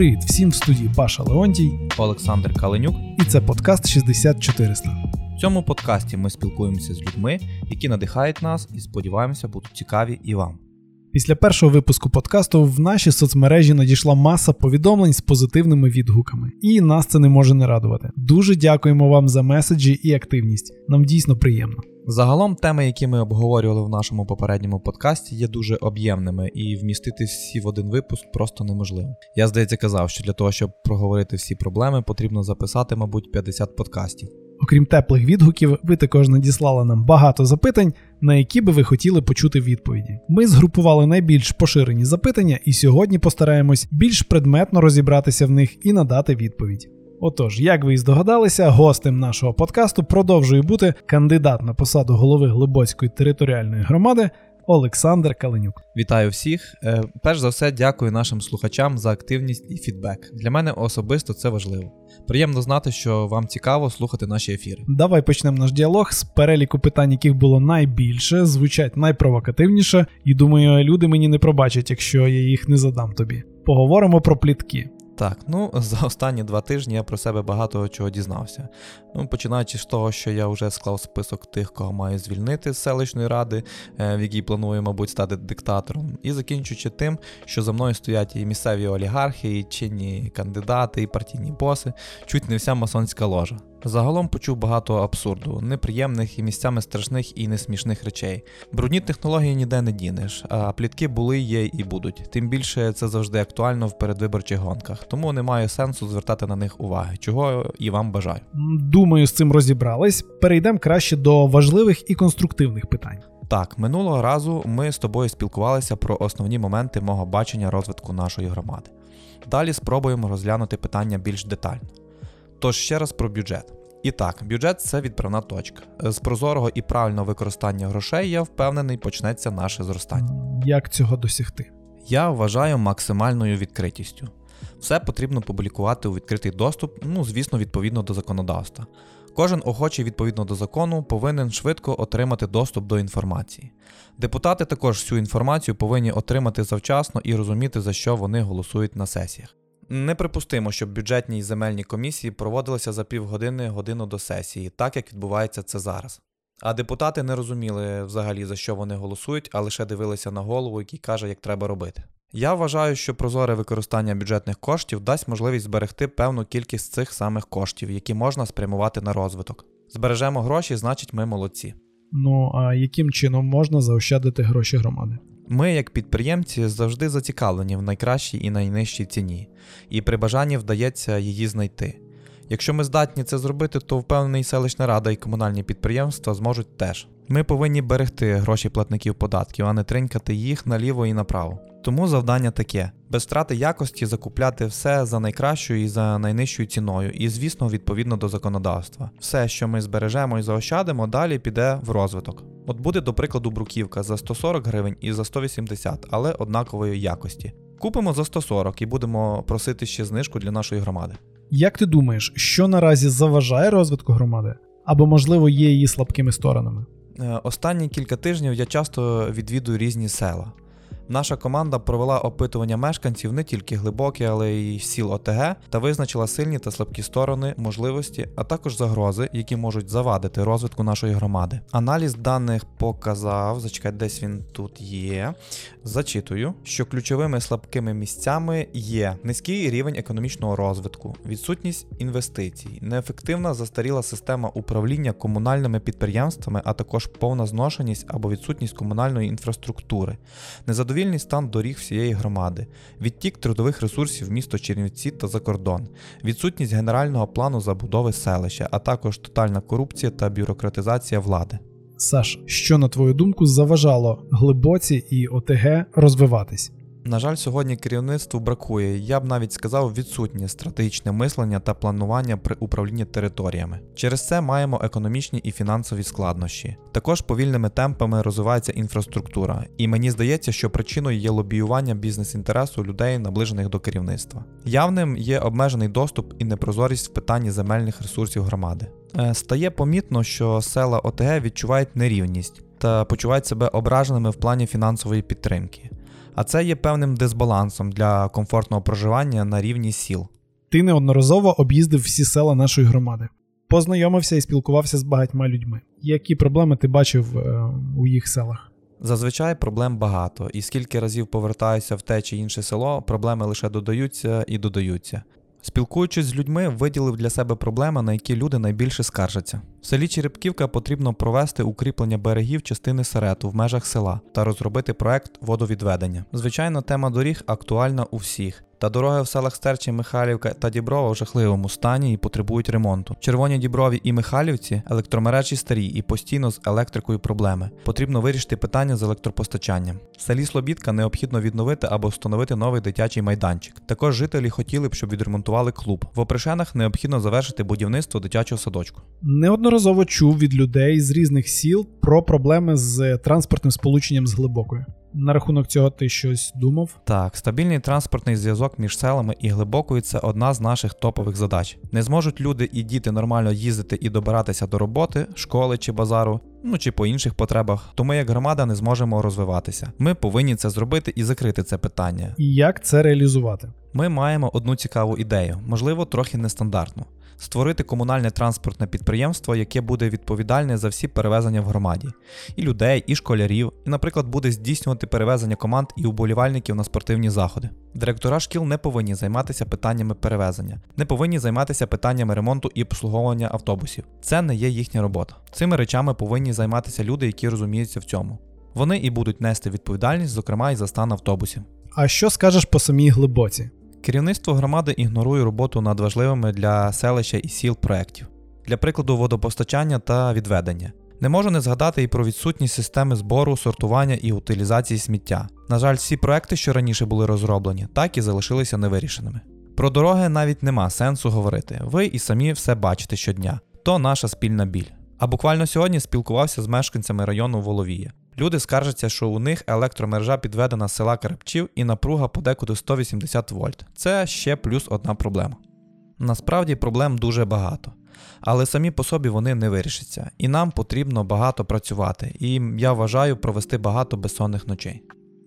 Привіт всім в студії Паша Леонтій, Олександр Каленюк. І це подкаст 6400. В цьому подкасті ми спілкуємося з людьми, які надихають нас і сподіваємося, будуть цікаві і вам. Після першого випуску подкасту в наші соцмережі надійшла маса повідомлень з позитивними відгуками, і нас це не може не радувати. Дуже дякуємо вам за меседжі і активність. Нам дійсно приємно. Загалом теми, які ми обговорювали в нашому попередньому подкасті, є дуже об'ємними і вмістити всі в один випуск просто неможливо. Я здається казав, що для того, щоб проговорити всі проблеми, потрібно записати, мабуть, 50 подкастів. Окрім теплих відгуків, ви також надіслали нам багато запитань, на які би ви хотіли почути відповіді. Ми згрупували найбільш поширені запитання, і сьогодні постараємось більш предметно розібратися в них і надати відповідь. Отож, як ви і здогадалися, гостем нашого подкасту продовжує бути кандидат на посаду голови Глибоцької територіальної громади Олександр Каленюк. Вітаю всіх. Е, перш за все, дякую нашим слухачам за активність і фідбек. Для мене особисто це важливо. Приємно знати, що вам цікаво слухати наші ефіри. Давай почнемо наш діалог з переліку питань, яких було найбільше, звучать найпровокативніше, і думаю, люди мені не пробачать, якщо я їх не задам тобі. Поговоримо про плітки. Так, ну за останні два тижні я про себе багато чого дізнався. Ну, Починаючи з того, що я вже склав список тих, кого маю звільнити з селищної ради, е, в якій планую, мабуть, стати диктатором, і закінчуючи тим, що за мною стоять і місцеві олігархи, і чинні кандидати, і партійні боси, чуть не вся масонська ложа. Загалом почув багато абсурду, неприємних і місцями страшних і несмішних речей. Брудні технології ніде не дінеш, а плітки були, є і будуть. Тим більше це завжди актуально в передвиборчих гонках, тому немає сенсу звертати на них уваги, чого і вам бажаю. Думаю, з цим розібрались. Перейдемо краще до важливих і конструктивних питань. Так, минулого разу ми з тобою спілкувалися про основні моменти мого бачення розвитку нашої громади. Далі спробуємо розглянути питання більш детально. Тож ще раз про бюджет. І так, бюджет це відправна точка. З прозорого і правильного використання грошей, я впевнений, почнеться наше зростання. Як цього досягти? Я вважаю максимальною відкритістю. Все потрібно публікувати у відкритий доступ, ну, звісно, відповідно до законодавства. Кожен охочий відповідно до закону повинен швидко отримати доступ до інформації. Депутати також всю інформацію повинні отримати завчасно і розуміти, за що вони голосують на сесіях. Неприпустимо, щоб бюджетні і земельні комісії проводилися за півгодини годину до сесії, так як відбувається це зараз. А депутати не розуміли взагалі за що вони голосують, а лише дивилися на голову, який каже, як треба робити. Я вважаю, що прозоре використання бюджетних коштів дасть можливість зберегти певну кількість цих самих коштів, які можна спрямувати на розвиток. Збережемо гроші, значить, ми молодці. Ну а яким чином можна заощадити гроші громади? Ми, як підприємці, завжди зацікавлені в найкращій і найнижчій ціні, і при бажанні вдається її знайти. Якщо ми здатні це зробити, то впевнений селищна рада і комунальні підприємства зможуть теж. Ми повинні берегти гроші платників податків, а не тринькати їх наліво і направо. Тому завдання таке: без втрати якості закупляти все за найкращою і за найнижчою ціною, і, звісно, відповідно до законодавства. Все, що ми збережемо і заощадимо, далі піде в розвиток. От буде, до прикладу, бруківка за 140 гривень і за 180, але однакової якості. Купимо за 140 і будемо просити ще знижку для нашої громади. Як ти думаєш, що наразі заважає розвитку громади? Або, можливо, є її слабкими сторонами? Е, останні кілька тижнів я часто відвідую різні села. Наша команда провела опитування мешканців не тільки глибокі, але й сіл ОТГ та визначила сильні та слабкі сторони, можливості, а також загрози, які можуть завадити розвитку нашої громади. Аналіз даних показав, зачекай, десь він тут є. Зачитую, що ключовими слабкими місцями є низький рівень економічного розвитку, відсутність інвестицій, неефективна застаріла система управління комунальними підприємствами, а також повна зношеність або відсутність комунальної інфраструктури, незадовільність незадовільний стан доріг всієї громади, відтік трудових ресурсів в місто Чернівці та за кордон, відсутність генерального плану забудови селища, а також тотальна корупція та бюрократизація влади. Саш, що на твою думку заважало глибоці і ОТГ розвиватись? На жаль, сьогодні керівництву бракує, я б навіть сказав, відсутнє стратегічне мислення та планування при управлінні територіями. Через це маємо економічні і фінансові складнощі. Також повільними темпами розвивається інфраструктура, і мені здається, що причиною є лобіювання бізнес-інтересу людей, наближених до керівництва. Явним є обмежений доступ і непрозорість в питанні земельних ресурсів громади. Е, стає помітно, що села ОТГ відчувають нерівність та почувають себе ображеними в плані фінансової підтримки. А це є певним дисбалансом для комфортного проживання на рівні сіл. Ти неодноразово об'їздив всі села нашої громади, познайомився і спілкувався з багатьма людьми. Які проблеми ти бачив е, у їх селах? Зазвичай проблем багато, і скільки разів повертаюся в те чи інше село, проблеми лише додаються і додаються. Спілкуючись з людьми, виділив для себе проблеми, на які люди найбільше скаржаться. В селі Черепківка потрібно провести укріплення берегів частини Серету в межах села та розробити проект водовідведення. Звичайно, тема доріг актуальна у всіх. Та дороги в селах Стерчі, Михайлівка та Діброва в жахливому стані і потребують ремонту. Червоні Діброві і Михайлівці електромережі старі і постійно з електрикою проблеми. Потрібно вирішити питання з електропостачанням. В селі Слобідка необхідно відновити або встановити новий дитячий майданчик. Також жителі хотіли б, щоб відремонтували клуб. В Опришенах необхідно завершити будівництво дитячого садочку. Неодноразово чув від людей з різних сіл про проблеми з транспортним сполученням з глибокою. На рахунок цього ти щось думав? Так, стабільний транспортний зв'язок між селами і глибокою це одна з наших топових задач. Не зможуть люди і діти нормально їздити і добиратися до роботи, школи чи базару, ну чи по інших потребах. То ми як громада не зможемо розвиватися. Ми повинні це зробити і закрити це питання. І як це реалізувати? Ми маємо одну цікаву ідею, можливо, трохи нестандартну. Створити комунальне транспортне підприємство, яке буде відповідальне за всі перевезення в громаді, і людей, і школярів, і, наприклад, буде здійснювати перевезення команд і уболівальників на спортивні заходи. Директора шкіл не повинні займатися питаннями перевезення, не повинні займатися питаннями ремонту і обслуговування автобусів. Це не є їхня робота. Цими речами повинні займатися люди, які розуміються в цьому. Вони і будуть нести відповідальність, зокрема і за стан автобусів. А що скажеш по самій глибоці? Керівництво громади ігнорує роботу над важливими для селища і сіл проєктів, для прикладу водопостачання та відведення. Не можу не згадати і про відсутність системи збору, сортування і утилізації сміття. На жаль, всі проекти, що раніше були розроблені, так і залишилися невирішеними. Про дороги навіть нема сенсу говорити. Ви і самі все бачите щодня. То наша спільна біль. А буквально сьогодні спілкувався з мешканцями району Воловія. Люди скаржаться, що у них електромережа підведена з села Карапчів і напруга подекуди 180 вольт. Це ще плюс одна проблема. Насправді проблем дуже багато, але самі по собі вони не вирішаться, і нам потрібно багато працювати, і я вважаю провести багато безсонних ночей.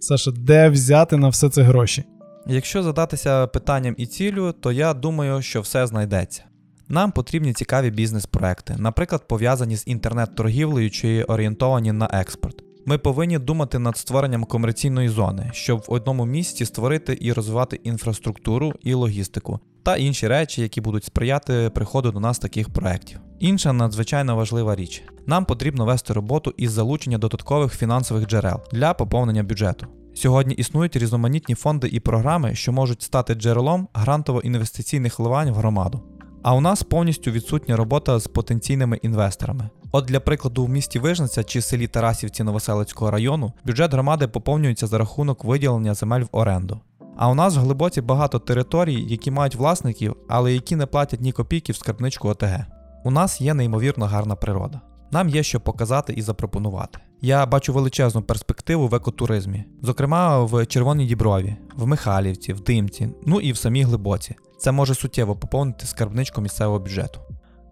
Саша, де взяти на все це гроші? Якщо задатися питанням і цілю, то я думаю, що все знайдеться. Нам потрібні цікаві бізнес-проекти, наприклад, пов'язані з інтернет-торгівлею чи орієнтовані на експорт. Ми повинні думати над створенням комерційної зони, щоб в одному місці створити і розвивати інфраструктуру і логістику та інші речі, які будуть сприяти приходу до нас таких проєктів. Інша надзвичайно важлива річ: нам потрібно вести роботу із залучення додаткових фінансових джерел для поповнення бюджету. Сьогодні існують різноманітні фонди і програми, що можуть стати джерелом грантово-інвестиційних вливань в громаду. А у нас повністю відсутня робота з потенційними інвесторами. От для прикладу, в місті Вижниця чи селі Тарасівці Новоселицького району бюджет громади поповнюється за рахунок виділення земель в оренду. А у нас в глибоці багато територій, які мають власників, але які не платять ні копійки в скарбничку ОТГ. У нас є неймовірно гарна природа. Нам є що показати і запропонувати. Я бачу величезну перспективу в екотуризмі, зокрема в Червоній Діброві, в Михайлівці, в Димці, ну і в самій глибоці. Це може суттєво поповнити скарбничку місцевого бюджету.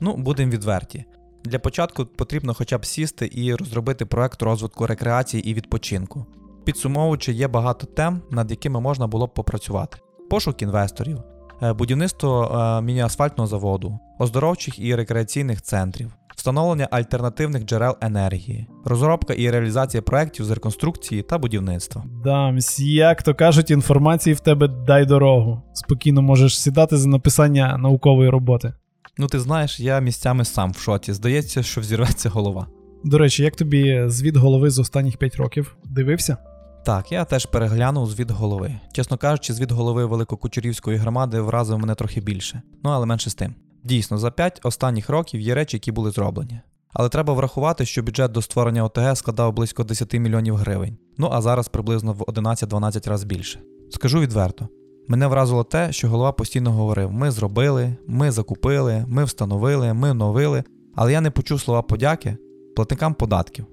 Ну, будемо відверті. Для початку потрібно хоча б сісти і розробити проект розвитку рекреації і відпочинку. Підсумовуючи, є багато тем, над якими можна було б попрацювати: пошук інвесторів, е, будівництво е, міні-асфальтного заводу, оздоровчих і рекреаційних центрів, встановлення альтернативних джерел енергії, розробка і реалізація проєктів з реконструкції та будівництва. Дамсь, як то кажуть, інформації в тебе дай дорогу. Спокійно можеш сідати за написання наукової роботи. Ну, ти знаєш, я місцями сам в шоті. Здається, що взірветься голова. До речі, як тобі звіт голови з останніх 5 років? Дивився? Так, я теж переглянув звіт голови. Чесно кажучи, звіт голови Великокучерівської громади вразив мене трохи більше. Ну але менше з тим. Дійсно, за 5 останніх років є речі, які були зроблені. Але треба врахувати, що бюджет до створення ОТГ складав близько 10 мільйонів гривень. Ну а зараз приблизно в 11-12 разів більше. Скажу відверто. Мене вразило те, що голова постійно говорив: ми зробили, ми закупили, ми встановили, ми новили, але я не почув слова подяки платникам податків,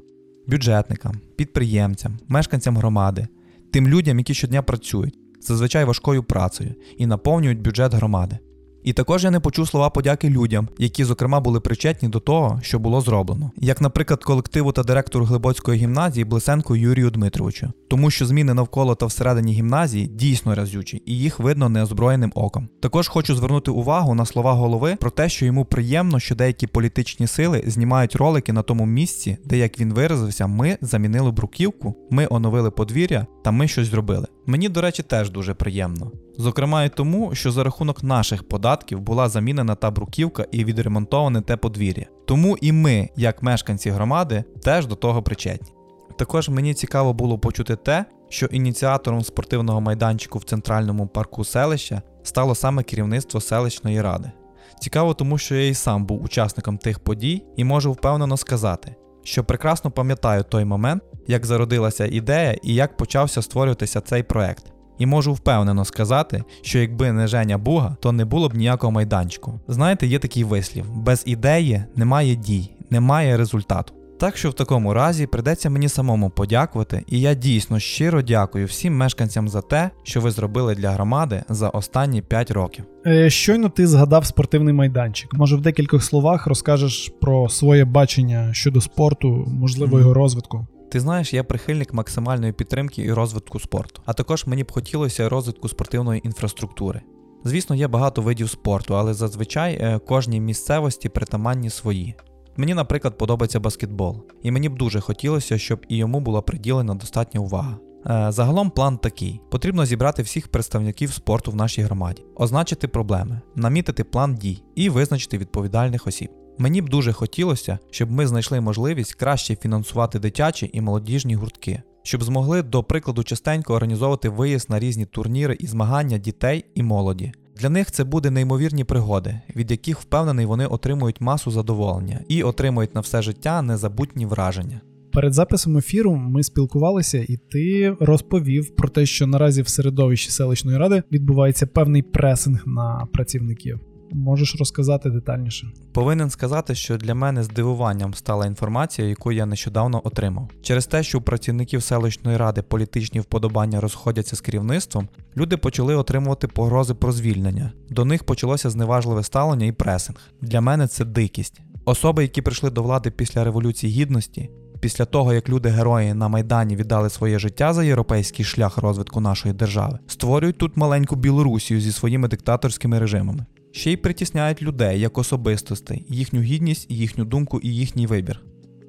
бюджетникам, підприємцям, мешканцям громади, тим людям, які щодня працюють, зазвичай важкою працею і наповнюють бюджет громади. І також я не почув слова подяки людям, які, зокрема, були причетні до того, що було зроблено, як, наприклад, колективу та директору Глибоцької гімназії Блисенку Юрію Дмитровичу, тому що зміни навколо та всередині гімназії дійсно разючі, і їх видно неозброєним оком. Також хочу звернути увагу на слова голови про те, що йому приємно, що деякі політичні сили знімають ролики на тому місці, де, як він виразився, ми замінили бруківку, ми оновили подвір'я та ми щось зробили. Мені, до речі, теж дуже приємно. Зокрема, і тому, що за рахунок наших податків була замінена та бруківка і відремонтоване те подвір'я. Тому і ми, як мешканці громади, теж до того причетні. Також мені цікаво було почути те, що ініціатором спортивного майданчику в центральному парку селища стало саме керівництво селищної ради. Цікаво, тому що я і сам був учасником тих подій і можу впевнено сказати, що прекрасно пам'ятаю той момент, як зародилася ідея і як почався створюватися цей проект. І можу впевнено сказати, що якби не Женя Буга, то не було б ніякого майданчику. Знаєте, є такий вислів: без ідеї немає дій, немає результату. Так що в такому разі придеться мені самому подякувати, і я дійсно щиро дякую всім мешканцям за те, що ви зробили для громади за останні 5 років. Е, щойно ти згадав спортивний майданчик. Може, в декількох словах розкажеш про своє бачення щодо спорту, можливо, його розвитку. Ти знаєш, я прихильник максимальної підтримки і розвитку спорту. А також мені б хотілося розвитку спортивної інфраструктури. Звісно, є багато видів спорту, але зазвичай е, кожній місцевості притаманні свої. Мені, наприклад, подобається баскетбол, і мені б дуже хотілося, щоб і йому була приділена достатня увага. Е, загалом план такий: потрібно зібрати всіх представників спорту в нашій громаді, означити проблеми, намітити план дій і визначити відповідальних осіб. Мені б дуже хотілося, щоб ми знайшли можливість краще фінансувати дитячі і молодіжні гуртки, щоб змогли, до прикладу, частенько організовувати виїзд на різні турніри і змагання дітей і молоді. Для них це буде неймовірні пригоди, від яких впевнений вони отримують масу задоволення і отримують на все життя незабутні враження. Перед записом ефіру ми спілкувалися, і ти розповів про те, що наразі в середовищі селищної ради відбувається певний пресинг на працівників. Можеш розказати детальніше? Повинен сказати, що для мене здивуванням стала інформація, яку я нещодавно отримав. Через те, що у працівників селищної ради політичні вподобання розходяться з керівництвом, люди почали отримувати погрози про звільнення. До них почалося зневажливе ставлення і пресинг. Для мене це дикість. Особи, які прийшли до влади після революції гідності, після того як люди герої на майдані віддали своє життя за європейський шлях розвитку нашої держави, створюють тут маленьку Білорусію зі своїми диктаторськими режимами ще й притісняють людей як особистостей, їхню гідність, їхню думку і їхній вибір.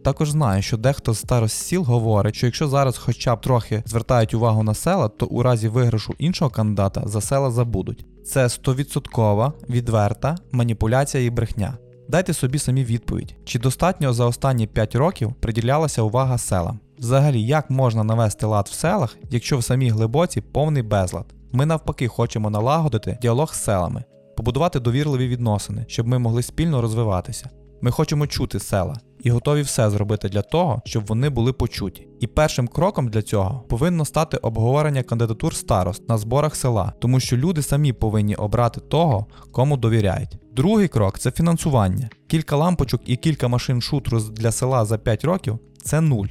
Також знаю, що дехто з старост сіл говорить, що якщо зараз хоча б трохи звертають увагу на села, то у разі виграшу іншого кандидата за села забудуть. Це стовідсоткова, відверта маніпуляція і брехня. Дайте собі самі відповідь, чи достатньо за останні 5 років приділялася увага селам? Взагалі, як можна навести лад в селах, якщо в самій глибоці повний безлад? Ми навпаки хочемо налагодити діалог з селами, побудувати довірливі відносини, щоб ми могли спільно розвиватися. Ми хочемо чути села і готові все зробити для того, щоб вони були почуті. І першим кроком для цього повинно стати обговорення кандидатур старост на зборах села, тому що люди самі повинні обрати того, кому довіряють. Другий крок це фінансування. Кілька лампочок і кілька машин шутру для села за 5 років це нуль.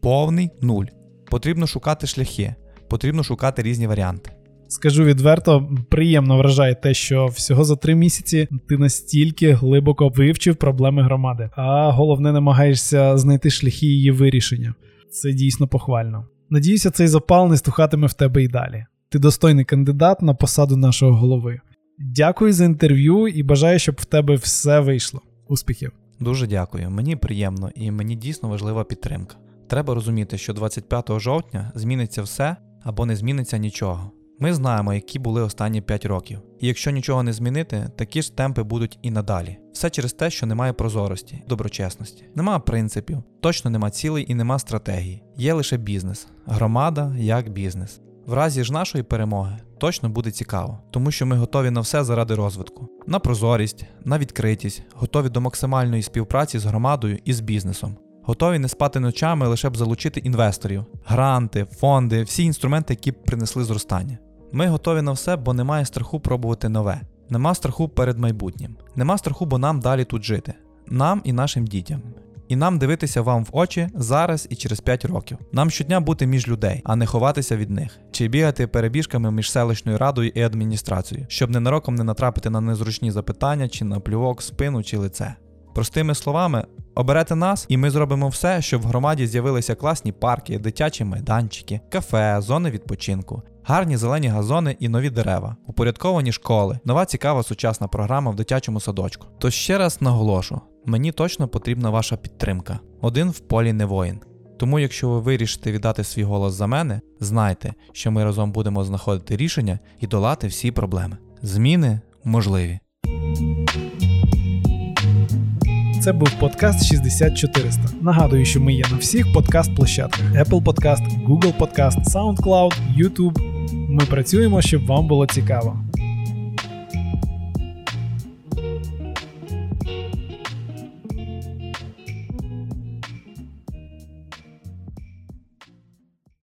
Повний нуль. Потрібно шукати шляхи, потрібно шукати різні варіанти. Скажу відверто, приємно вражає те, що всього за три місяці ти настільки глибоко вивчив проблеми громади, а головне намагаєшся знайти шляхи її вирішення. Це дійсно похвально. Надіюся, цей запал не стухатиме в тебе і далі. Ти достойний кандидат на посаду нашого голови. Дякую за інтерв'ю і бажаю, щоб в тебе все вийшло. Успіхів! Дуже дякую. Мені приємно і мені дійсно важлива підтримка. Треба розуміти, що 25 жовтня зміниться все або не зміниться нічого. Ми знаємо, які були останні 5 років. І якщо нічого не змінити, такі ж темпи будуть і надалі. Все через те, що немає прозорості, доброчесності, нема принципів, точно нема цілей і нема стратегії. Є лише бізнес, громада як бізнес. В разі ж нашої перемоги точно буде цікаво, тому що ми готові на все заради розвитку, на прозорість, на відкритість, готові до максимальної співпраці з громадою і з бізнесом. Готові не спати ночами лише б залучити інвесторів, гранти, фонди, всі інструменти, які б принесли зростання. Ми готові на все, бо немає страху пробувати нове. Нема страху перед майбутнім. Нема страху, бо нам далі тут жити. Нам і нашим дітям. І нам дивитися вам в очі зараз і через 5 років. Нам щодня бути між людей, а не ховатися від них, чи бігати перебіжками між селищною радою і адміністрацією, щоб ненароком не натрапити на незручні запитання чи на плювок спину чи лице. Простими словами, оберете нас, і ми зробимо все, щоб в громаді з'явилися класні парки, дитячі майданчики, кафе, зони відпочинку, гарні зелені газони і нові дерева, упорядковані школи, нова цікава сучасна програма в дитячому садочку. Тож ще раз наголошу: мені точно потрібна ваша підтримка. Один в полі не воїн. Тому, якщо ви вирішите віддати свій голос за мене, знайте, що ми разом будемо знаходити рішення і долати всі проблеми. Зміни можливі. Це був подкаст 6400. Нагадую, що ми є на всіх подкаст-площадках: Apple Podcast, Google Podcast, SoundCloud, YouTube. Ми працюємо, щоб вам було цікаво.